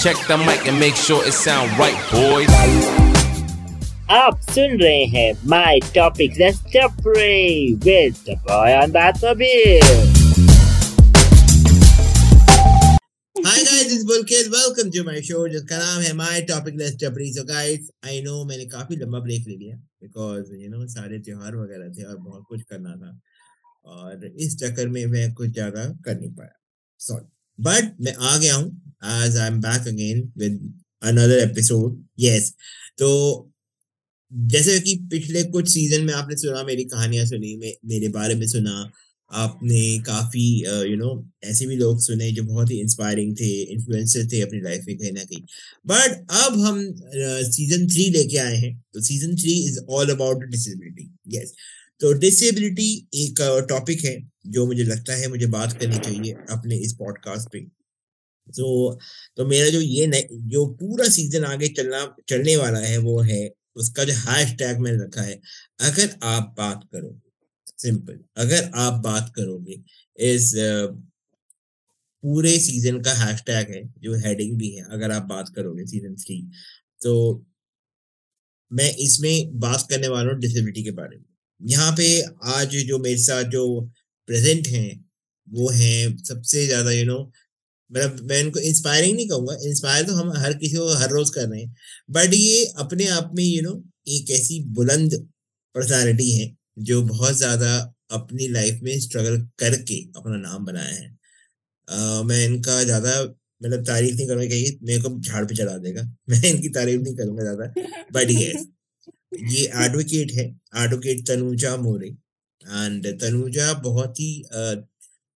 Check the mic and make sure it sound right, boys. आप सुन रहे हैं my topic let's टपरे with the boy on that Hi guys, it's Bulkis. Welcome to my show जिसका नाम है My Topic Less Jabri. So guys, I know मैंने काफ़ी लंबा ब्रेक ले लिया because you know सारे त्योहार वगैरह थे और बहुत कुछ करना था और इस चक्कर में मैं कुछ ज़्यादा कर नहीं पाया सॉरी बट मैं आ गया हूँ as I'm back again with another episode. Yes, तो जैसे कि पिछले कुछ सीज़न में आपने सुना मेरी कहानियाँ सुनी मे, मेरे बारे में सुना आपने काफ़ी यू नो ऐसे भी लोग सुने जो बहुत ही इंस्पायरिंग थे इन्फ्लुएंसर थे अपनी लाइफ में कहीं ना कहीं। बट अब हम सीज़न थ्री लेके आए हैं। तो season three is all about disability yes तो डिसेबिलिटी एक टॉपिक है जो मुझे लगता है मुझे बात करनी चाहिए अपने इस पॉडकास्ट पे। तो तो मेरा जो ये जो पूरा सीज़न आगे चलना, चलने वाला है, वो है, उसका जो हैश टैग मैंने रखा है, अगर आप बात करोगे सिंपल अगर आप बात करोगे, इस, पूरे सीज़न का हैश टैग है, जो हेडिंग भी है, अगर आप बात करोगे सीज़न थ्री तो मैं इसमें बात करने वाला हूँ डिसेबिलिटी के बारे में। यहाँ पे आज जो मेरे साथ जो प्रेजेंट हैं, वो हैं सबसे ज़्यादा यू नो मतलब मैं इनको इंस्पायरिंग नहीं कहूँगा। इंस्पायर तो हम हर किसी को हर रोज कर रहे हैं। बट ये अपने आप में यू नो एक ऐसी बुलंद पर्सनालिटी है जो बहुत ज़्यादा अपनी लाइफ में स्ट्रगल करके अपना नाम बनाया है। uh, मैं इनका ज़्यादा मतलब तारीफ़ नहीं करूँगा कहीं मेरे को झाड़ पे चढ़ा देगा। मैं इनकी तारीफ़ नहीं करूँगा ज़्यादा। बट ये ये एडवोकेट है। एडवोकेट तनुजा मोरे। एंड तनुजा बहुत ही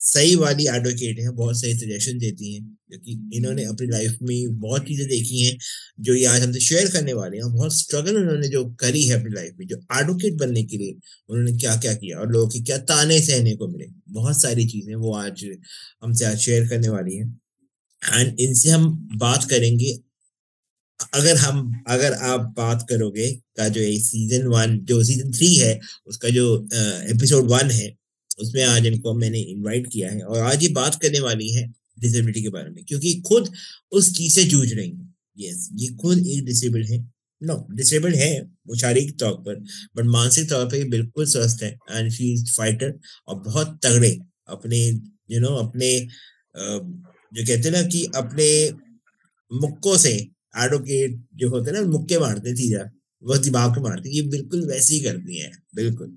सही वाली एडवोकेट है, बहुत सही सजेशन देती हैं क्योंकि इन्होंने अपनी लाइफ में बहुत चीज़ें देखी हैं, जो ये आज हमसे शेयर करने वाले हैं बहुत स्ट्रगल उन्होंने जो करी है अपनी लाइफ में, जो एडवोकेट बनने के लिए उन्होंने क्या क्या किया और लोगों के क्या ताने सहने को मिले, बहुत सारी चीज़ें वो आज हमसे आज शेयर करने वाली है। एंड इनसे हम बात करेंगे, अगर हम, अगर आप बात करोगे, का जो सीज़न वन जो सीज़न थ्री है, उसका जो एपिसोड वन है उसमें आज इनको मैंने इनवाइट किया है और आज ये बात करने वाली है डिसेबिलिटी के बारे में क्योंकि खुद उस चीज़ से जूझ रही है। यस ये खुद एक डिसेबल है। नो डिसेबल है वो शारीरिक तौर पर बट मानसिक तौर पर बिल्कुल स्वस्थ है। एंड शी इज़ फाइटर और बहुत तगड़े अपने यू you नो know, अपने जो कहते हैं ना कि अपने मुक्कों से एडवोकेट जो होते हैं ना मुक्के मारते सीधा वो दिमाग में मारती ये बिल्कुल वैसे ही करती है बिल्कुल।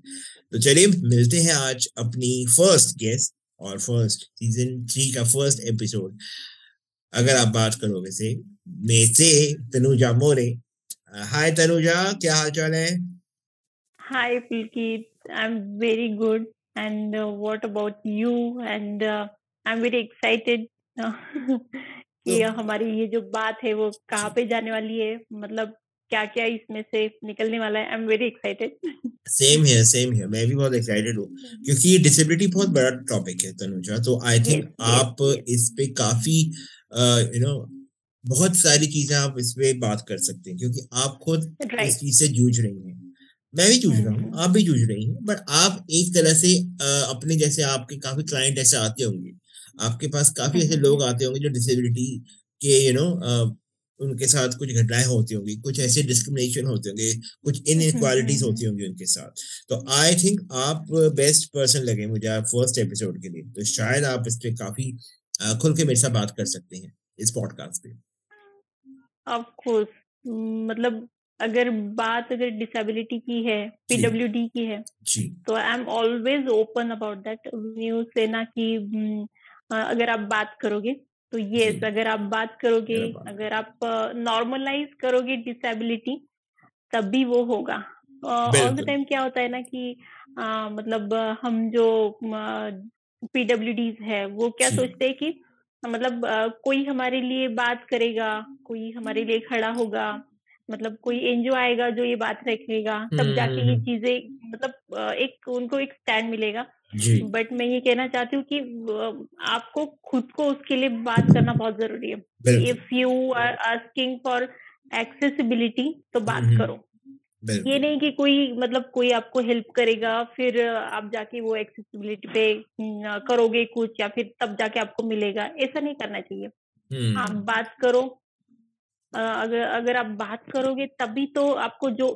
तो चलिए मिलते हैं आज अपनी फ़र्स्ट गेस्ट और फ़र्स्ट सीज़न थ्री का फ़र्स्ट एपिसोड अगर आप बात करोगे से मे से तनुजा मोरे। हाय तनुजा क्या हाल चाल है hi Pulkit I am very good and what about you and I am very excited कि हमारी ये जो बात है वो कहाँ पे जाने वाली है? मतलब क्या क्या इसमें से निकलने वाला है I am very excited same है सेम है मैं भी बहुत एक्साइटेड हूँ क्योंकि डिसेबिलिटी बहुत बड़ा टॉपिक है तनुजा तो आई थिंक yes, आप yes. इस पे काफ़ी यू नो बहुत सारी चीज़ें आप इस पे बात कर सकते हैं क्योंकि आप खुद right. इस चीज़ से जूझ रही हैं मैं भी जूझ रहा हूँ हम्म। आप भी जूझ रही हैं बट आप एक तरह से अपने जैसे आपके काफ़ी क्लाइंट ऐसे आते होंगे आपके पास काफ़ी ऐसे हम्म। लोग आते होंगे जो डिसेबिलिटी के यू नो उनके साथ कुछ घटनाएँ होती होंगी कुछ ऐसे डिस्क्रिमिनेशन होते होंगे कुछ इन इक्वालिटीज होती होंगी उनके साथ। तो आई थिंक आप बेस्ट पर्सन लगे मुझे फ़र्स्ट एपिसोड के लिए। तो शायद आप इस पे काफ़ी खुल के मेरे साथ बात कर सकते हैं इस पॉडकास्ट पे। ऑफ़ कोर्स मतलब अगर बात अगर डिसेबिलिटी की है पीडब्ल्यूडी की है जी। तो I am always open about that news से ना कि अगर आप बात करोगे तो यस अगर आप बात करोगे अगर आप नॉर्मलाइज करोगे डिसेबिलिटी तब भी वो होगा। ऑल द टाइम क्या होता है ना कि आ, मतलब हम जो पीडब्ल्यू है वो क्या सोचते हैं कि मतलब आ, कोई हमारे लिए बात करेगा कोई हमारे लिए खड़ा होगा मतलब कोई एनजीओ आएगा जो ये बात रखेगा तब जाके ये चीज़ें मतलब एक उनको एक स्टैंड मिलेगा। बट मैं ये कहना चाहती हूँ कि आपको खुद को उसके लिए बात करना बहुत ज़रूरी है। If you are asking for accessibility तो बात करो। ये नहीं कि कोई मतलब कोई आपको हेल्प करेगा फिर आप जाके वो एक्सेसिबिलिटी पे करोगे कुछ या फिर तब जाके आपको मिलेगा। ऐसा नहीं करना चाहिए। आप बात करो अगर अगर आप बात करोगे तभी तो आपको जो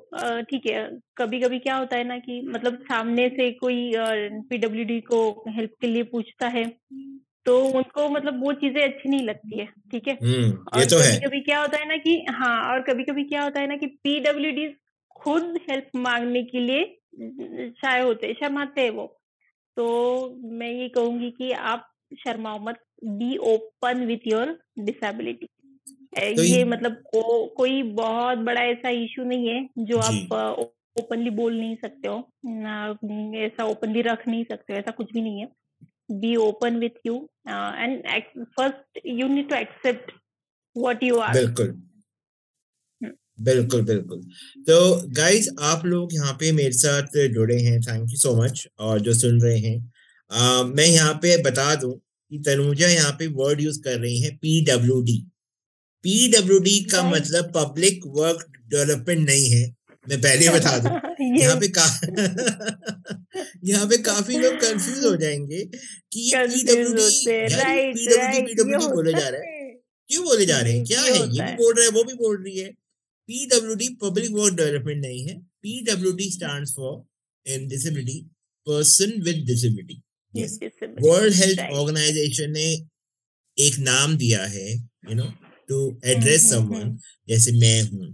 ठीक है कभी कभी क्या होता है ना कि मतलब सामने से कोई पीडब्ल्यूडी को हेल्प के लिए पूछता है तो उनको मतलब वो चीज़ें अच्छी नहीं लगती है ठीक है? हम्म, और तो कभी है। कभी क्या होता है ना कि हाँ और कभी कभी क्या होता है ना कि पीडब्ल्यूडी खुद हेल्प मांगने के लिए शाय होते शर्माते हैं वो। तो मैं ये कहूँगी कि आप शर्माओ मत be open with your disability तो ये मतलब को, कोई बहुत बड़ा ऐसा इशू नहीं है जो आप ओपनली बोल नहीं सकते हो ऐसा ओपनली रख नहीं सकते हो ऐसा कुछ भी नहीं है। Be open with you and first you need to accept what you are बिल्कुल। बिल्कुल बिल्कुल। तो गाइज़ आप लोग यहाँ पे मेरे साथ जुड़े हैं थैंक यू सो मच और जो सुन रहे हैं आ, मैं यहाँ पे बता दूँ कि तनुजा यहाँ पे वर्ड यूज़ कर रही है P W D PW D का. मतलब पब्लिक वर्क डेवलपमेंट नहीं है। मैं पहले बता दूँ। यहाँ पे का यहाँ पे काफ़ी लोग कंफ्यूज हो जाएँगे कि ये पीडब्ल्यू कंफ्यूज होते D PW D PW D बोले जा रहे हैं। क्यों बोले जा रहे हैं? क्या है? ये भी बोल रहे हैं वो भी बोल रही है। PW D public work development नहीं है। PW D stand for in disability person with disability world health organization ने एक नाम दिया है you know to address someone जैसे मैं हूँ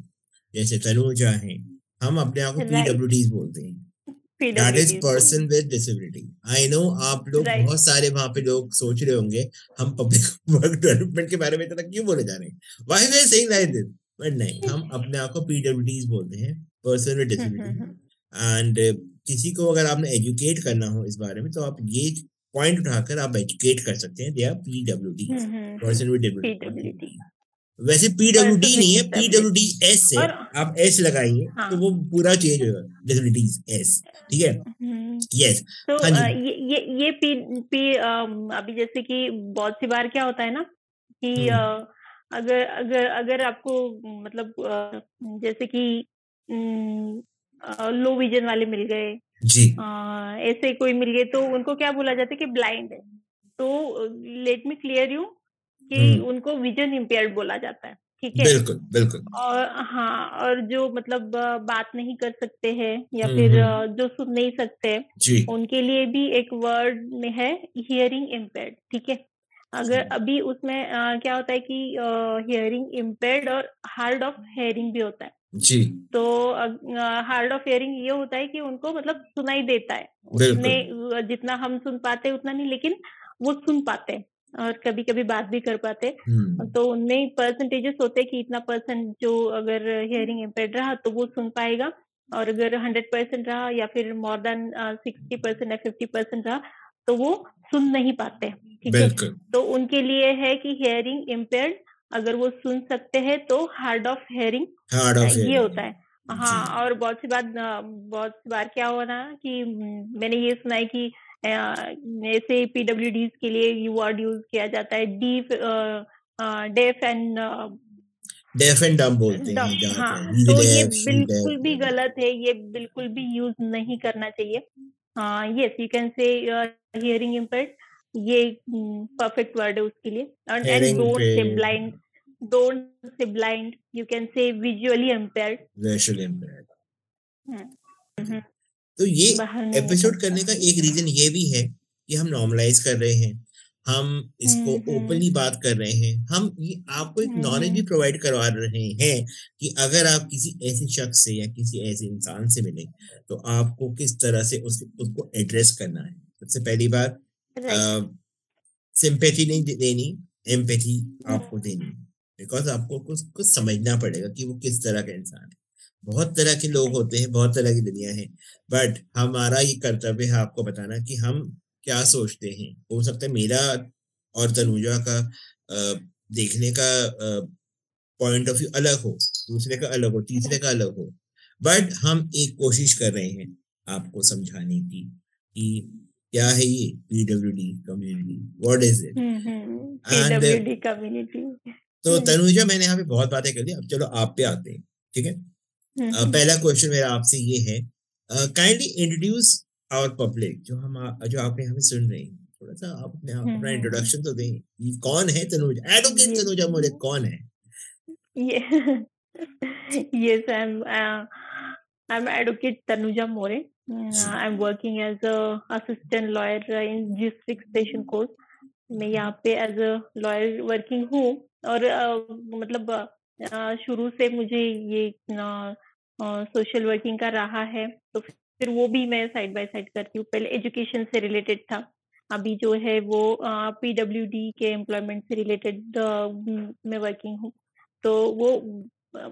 जैसे तनुजा है हम अपने आप को Right. पीडब्ल्यूडी बोलते हैं। That is PWDs person with disability I know आप लोग Right. बहुत सारे वहाँ पे लोग सोच रहे होंगे हम पब्लिक वर्क डेवलपमेंट के बारे में इतना क्यों बोले जा रहे हैं? Why we are saying like this but नहीं हम अपने आप को पीडब्ल्यूडीज बोलते हैं पर्सन विद डिसेबिलिटी एंड किसी को अगर आपने एजुकेट करना हो इस बारे में तो आप ये पॉइंट उठाकर आप एजुकेट कर सकते हैं they are PWD hmm, hmm, person with PWD वैसे Person with नहीं है disability. पीडब्ल्यूडी एस है। आप एस लगाइए हाँ। तो वो पूरा चेंज होगा डिसेबिलिटीज एस ठीक है? हम्म, यस तो हाँ जी। ये ये ये पी पी अभी जैसे कि बहुत सी बार क्या होता है ना कि हम्म। अगर अगर अगर आपको मतलब जैसे कि लो विजन वाले मिल गए जी। ऐसे कोई मिल गए तो उनको क्या बोला जाता है कि ब्लाइंड है। तो लेट मी क्लियर यू कि हम्म। उनको विजन इम्पेयर्ड बोला जाता है ठीक है? बिल्कुल बिल्कुल। और हाँ और जो मतलब बात नहीं कर सकते हैं या हम्म फिर हम्म। जो सुन नहीं सकते उनके लिए भी एक वर्ड में है हियरिंग इम्पेयर्ड ठीक है? अगर अभी उसमें अ, क्या होता है कि हियरिंग इम्पेयर्ड और हार्ड ऑफ़ हेयरिंग भी होता है। जी। तो हार्ड ऑफ़ हियरिंग ये होता है कि उनको मतलब सुनाई देता है। उसमें जितना हम सुन पाते उतना नहीं लेकिन वो सुन पाते हैं। और कभी कभी बात भी कर पाते। हम्म। तो उनमें परसेंटेजेस होते कि इतना परसेंट जो अगर हियरिंग इम्पेयर्ड रहा तो वो सुन पाएगा और अगर हंड्रेड परसेंट रहा या फिर मोर देन सिक्सटी परसेंट या फिफ्टी परसेंट रहा तो वो सुन नहीं पाते ठीक है? तो उनके लिए है कि हियरिंग इम्पेयर अगर वो सुन सकते हैं तो हार्ड ऑफ़ हियरिंग ये होता है। हाँ और बहुत सी बात बहुत सी बार क्या हो ना कि हम्म, मैंने ये सुना है कि ऐसे पीडब्ल्यूडीज के लिए ये वर्ड यूज़ किया जाता है deaf deaf and deaf and dumb बोलते हैं हाँ तो ये बिल्कुल भी गलत है ये बिल्कुल भी यूज़ नहीं करना चाहिए। Yes you can say hearing impaired ये परफेक्ट वर्ड है उसके लिए। And and don't say blind don't say blind you can say visually impaired visual impaired hmm. तो ये एपिसोड करने का एक रीजन ये भी है कि हम नॉर्मलाइज कर रहे हैं। हम इसको हम्म हम्म। ओपनली बात कर रहे हैं। हम ये आपको एक नॉलेज भी हम्म प्रोवाइड करवा रहे हैं कि अगर आप किसी ऐसे शख्स से या किसी ऐसे इंसान से मिले तो आपको किस तरह से उस, उसको एड्रेस करना है। सबसे पहली बात सिंपैथी नहीं देनी एम्पैथी हम्म। आपको देनी। बिकॉज़ आपको कुछ कुछ समझना पड़ेगा कि वो किस तरह का इंसान है। बहुत तरह के लोग होते हैं बहुत तरह की दुनिया है। बट हमारा ये कर्तव्य है आपको बताना कि हम क्या सोचते हैं। हो सकता है मेरा और तनुजा का अ, देखने का पॉइंट ऑफ़ व्यू अलग हो दूसरे का अलग हो तीसरे का अलग हो। बट हम एक कोशिश कर रहे हैं आपको समझाने की कि क्या है ये PWD community what is it and community तो तनुजा मैंने यहाँ पे बहुत बातें कर ली अब चलो आप पे आते हैं ठीक है? अ, पहला क्वेश्चन मेरा आपसे ये है काइंडली इंट्रोड्यूस आवर पब्लिक जो हम आ- जो आप पे सुन रहे हैं थोड़ा सा आप अपने आप हम्म, अपना हम्म, इंट्रोडक्शन तो दें ये कौन है तनुजा एडवोकेट तनुजा मोरे कौन है Yeah. yes, I'm. Uh, I'm advocate Tanuja More. Uh, I'm working as a assistant lawyer in district station court. मैं यहाँ पे एज अ लॉयर वर्किंग हूँ और uh, मतलब uh, शुरू से मुझे ये सोशल वर्किंग का रहा है तो फिर वो भी मैं साइड बाय साइड करती हूँ। पहले एजुकेशन से रिलेटेड था, अभी जो है वो पीडब्ल्यू डी के एम्प्लॉयमेंट से रिलेटेड मैं वर्किंग हूँ। तो वो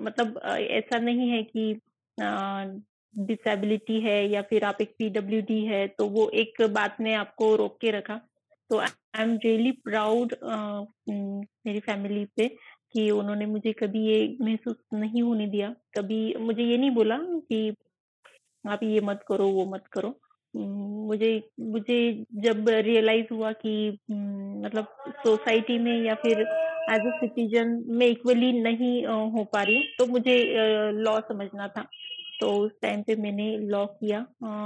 मतलब ऐसा नहीं है कि डिसेबिलिटी है या फिर आप एक पीडब्ल्यू डी है तो वो एक बात ने आपको रोक के रखा। तो आई एम रियली प्राउड मेरी फैमिली पे। कि उन्होंने मुझे कभी ये महसूस नहीं होने दिया। कभी मुझे ये नहीं बोला कि आप ये मत करो, वो मत करो। मुझे मुझे जब रियलाइज़ हुआ कि मतलब सोसाइटी में या फिर एज अ सिटीजन में इक्वली नहीं हो पा रही तो मुझे लॉ समझना था। तो उस टाइम पे मैंने लॉ किया।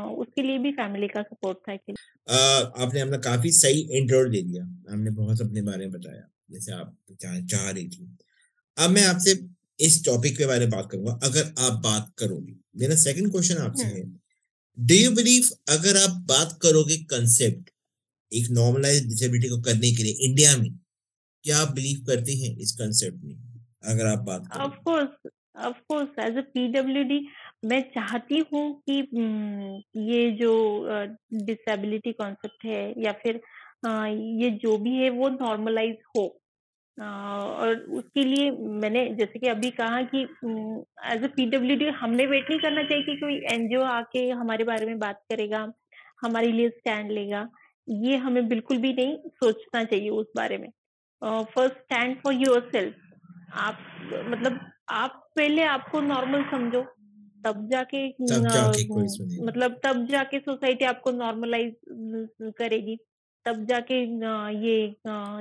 उसके लिए भी फैमिली का सपोर्ट था। कि आपने अपना काफ़ी सही इंट्रो दे दिया। हमने बहुत अपने बारे में बताया। जैसे आप चाह, रही थी। अब मैं आपसे इस टॉपिक के बारे में बात करूँगा अगर आप बात करोगी। मेरा सेकंड क्वेश्चन आपसे हम्म। है डू यू बिलीव अगर आप बात करोगे कंसेप्ट एक नॉर्मलाइज डिसेबिलिटी को करने के लिए इंडिया में क्या आप बिलीव करते हैं इस कंसेप्ट में अगर आप बात करें of course of course as a PWD मैं चाहती हूँ कि ये जो डिसेबिलिटी कॉन्सेप्ट है या फिर ये जो भी है वो नॉर्मलाइज हो। और उसके लिए मैंने जैसे कि अभी कहा कि एज ए पीडब्ल्यूडी हमने वेट नहीं करना चाहिए कि कोई एनजीओ आके हमारे बारे में बात करेगा हमारे लिए स्टैंड लेगा। ये हमें बिल्कुल भी नहीं सोचना चाहिए उस बारे में। First stand for yourself आप मतलब आप पहले आपको नॉर्मल समझो। तब जाके, तब जाके मतलब तब जाके सोसाइटी आपको नॉर्मलाइज करेगी। तब जाके ये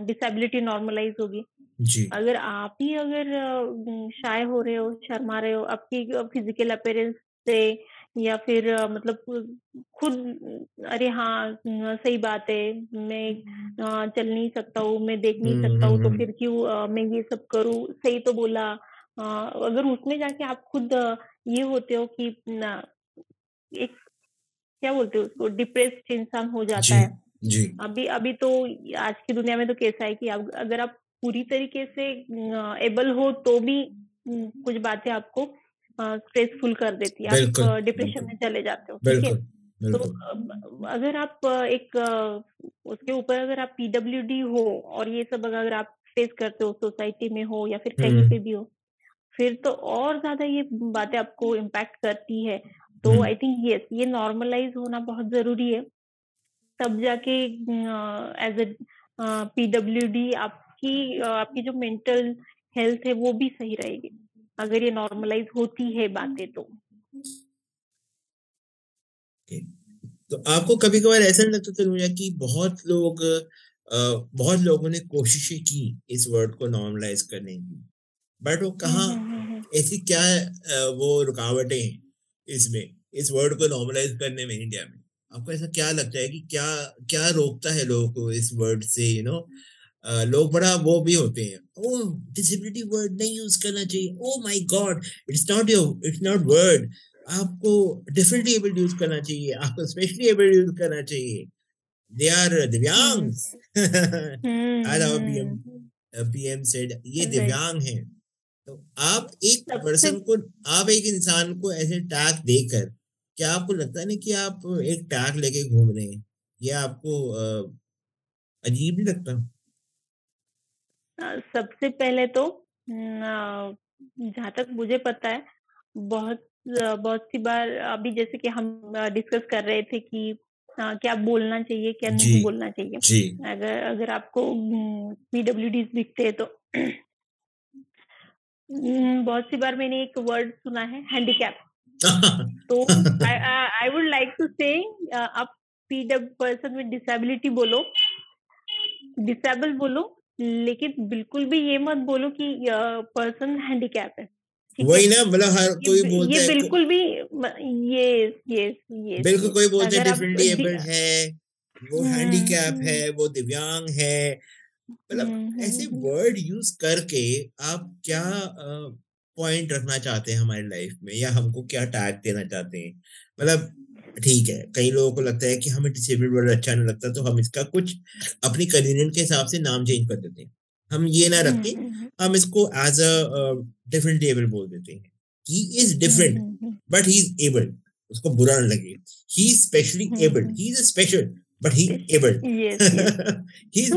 डिसेबिलिटी नॉर्मलाइज होगी। जी। अगर आप ही अगर शाय हो रहे हो शर्मा रहे हो आपकी फ़िज़िकल अपेयरेंस से या फिर मतलब खुद अरे हाँ सही बात है मैं चल नहीं सकता हूँ मैं देख नहीं सकता हूँ तो हम्म, फिर क्यों मैं ये सब करूँ? सही तो बोला अगर उसमें जाके आप खुद ये होते हो कि एक क्या बोलते हो उसको डिप्रेस्ड इंसान हो जाता है। जी। अभी अभी तो आज की दुनिया में तो कैसा है कि आप अगर आप पूरी तरीके से एबल हो तो भी कुछ बातें आपको स्ट्रेसफुल कर देती है। आप डिप्रेशन में चले जाते हो ठीक है? तो अगर आप एक उसके ऊपर अगर आप पीडब्ल्यू हो और ये सब अगर आप फेस करते हो सोसाइटी में हो या फिर कहीं पे भी हो फिर तो और ज़्यादा ये बातें आपको इम्पैक्ट करती है। तो आई थिंक यस ये नॉर्मलाइज होना बहुत ज़रूरी है। तब जाके एज ए पीडब्ल्यू डी आपकी uh, आपकी जो मेंटल हेल्थ है वो भी सही रहेगी। अगर ये नॉर्मलाइज होती है बातें तो। तो आपको कभी कभार ऐसा नहीं लगता तनुजा कि बहुत लोग बहुत लोगों ने कोशिशें की इस वर्ड को नॉर्मलाइज करने की? बट वो कहा हम्म, हम्म, हम्म, ऐसी क्या वो रुकावटें हैं इसमें इस वर्ड को नॉर्मलाइज करने में इंडिया में? आपको ऐसा क्या लगता है कि क्या क्या रोकता है लोगों को इस वर्ड से यू you नो know? लोग बड़ा वो भी होते हैं। ओ डिसेबिलिटी वर्ड नहीं यूज़ करना चाहिए। ओ my god it's not your it's not word आपको डिफरेंटली एबल यूज़ करना चाहिए। आपको स्पेशली एबल यूज़ करना चाहिए। दे आर दिव्यांग आज आवर पीएम पीएम सेड ये दिव्यांग हैं। तो आप एक पर्सन को आप एक इंसान को ऐसे टैग देकर क्या आपको लगता नहीं कि आप एक टैग लेके घूम रहे हैं? ये आपको अजीब नहीं लगता? सबसे पहले तो जहाँ तक मुझे पता है बहुत बहुत सी बार अभी जैसे कि हम डिस्कस कर रहे थे कि आ, क्या बोलना चाहिए क्या नहीं बोलना चाहिए। जी। अगर अगर आपको पीडब्ल्यू डी दिखते हैं तो बहुत सी बार मैंने एक वर्ड सुना है हैंडीकैप। तो I would like to say आप पीडब्ल्यू पर्सन विद डिसेबिलिटी बोलो। डिसेबल बोलो लेकिन बिल्कुल भी ये मत बोलो कि पर्सन हैंडीकैप है। वही ना मतलब हर कोई बोलता ये बिल्कुल भी ये ये ये बिल्कुल कोई बोलता है डिफरेंटली एबल्ड है वो हैंडीकैप है वो दिव्यांग है। मतलब हम्म, ऐसे हम्म, वर्ड यूज़ करके आप क्या पॉइंट रखना चाहते हैं हमारी लाइफ में या हमको क्या टैग देना चाहते हैं? मतलब ठीक है कई लोगों को लगता है कि हमें डिसेबल्ड वर्ड अच्छा नहीं लगता तो हम इसका कुछ अपनी कन्वीनियंट के हिसाब से नाम चेंज कर देते हैं। हम ये ना रखते हम्म, हम्म, हम इसको एज अ डिफरेंट लेवल बोल देते हैं। He is different hmm, but he is able उसको बुरा ना लगे। He is specially hmm, abled hmm. He is special but he abled he. Is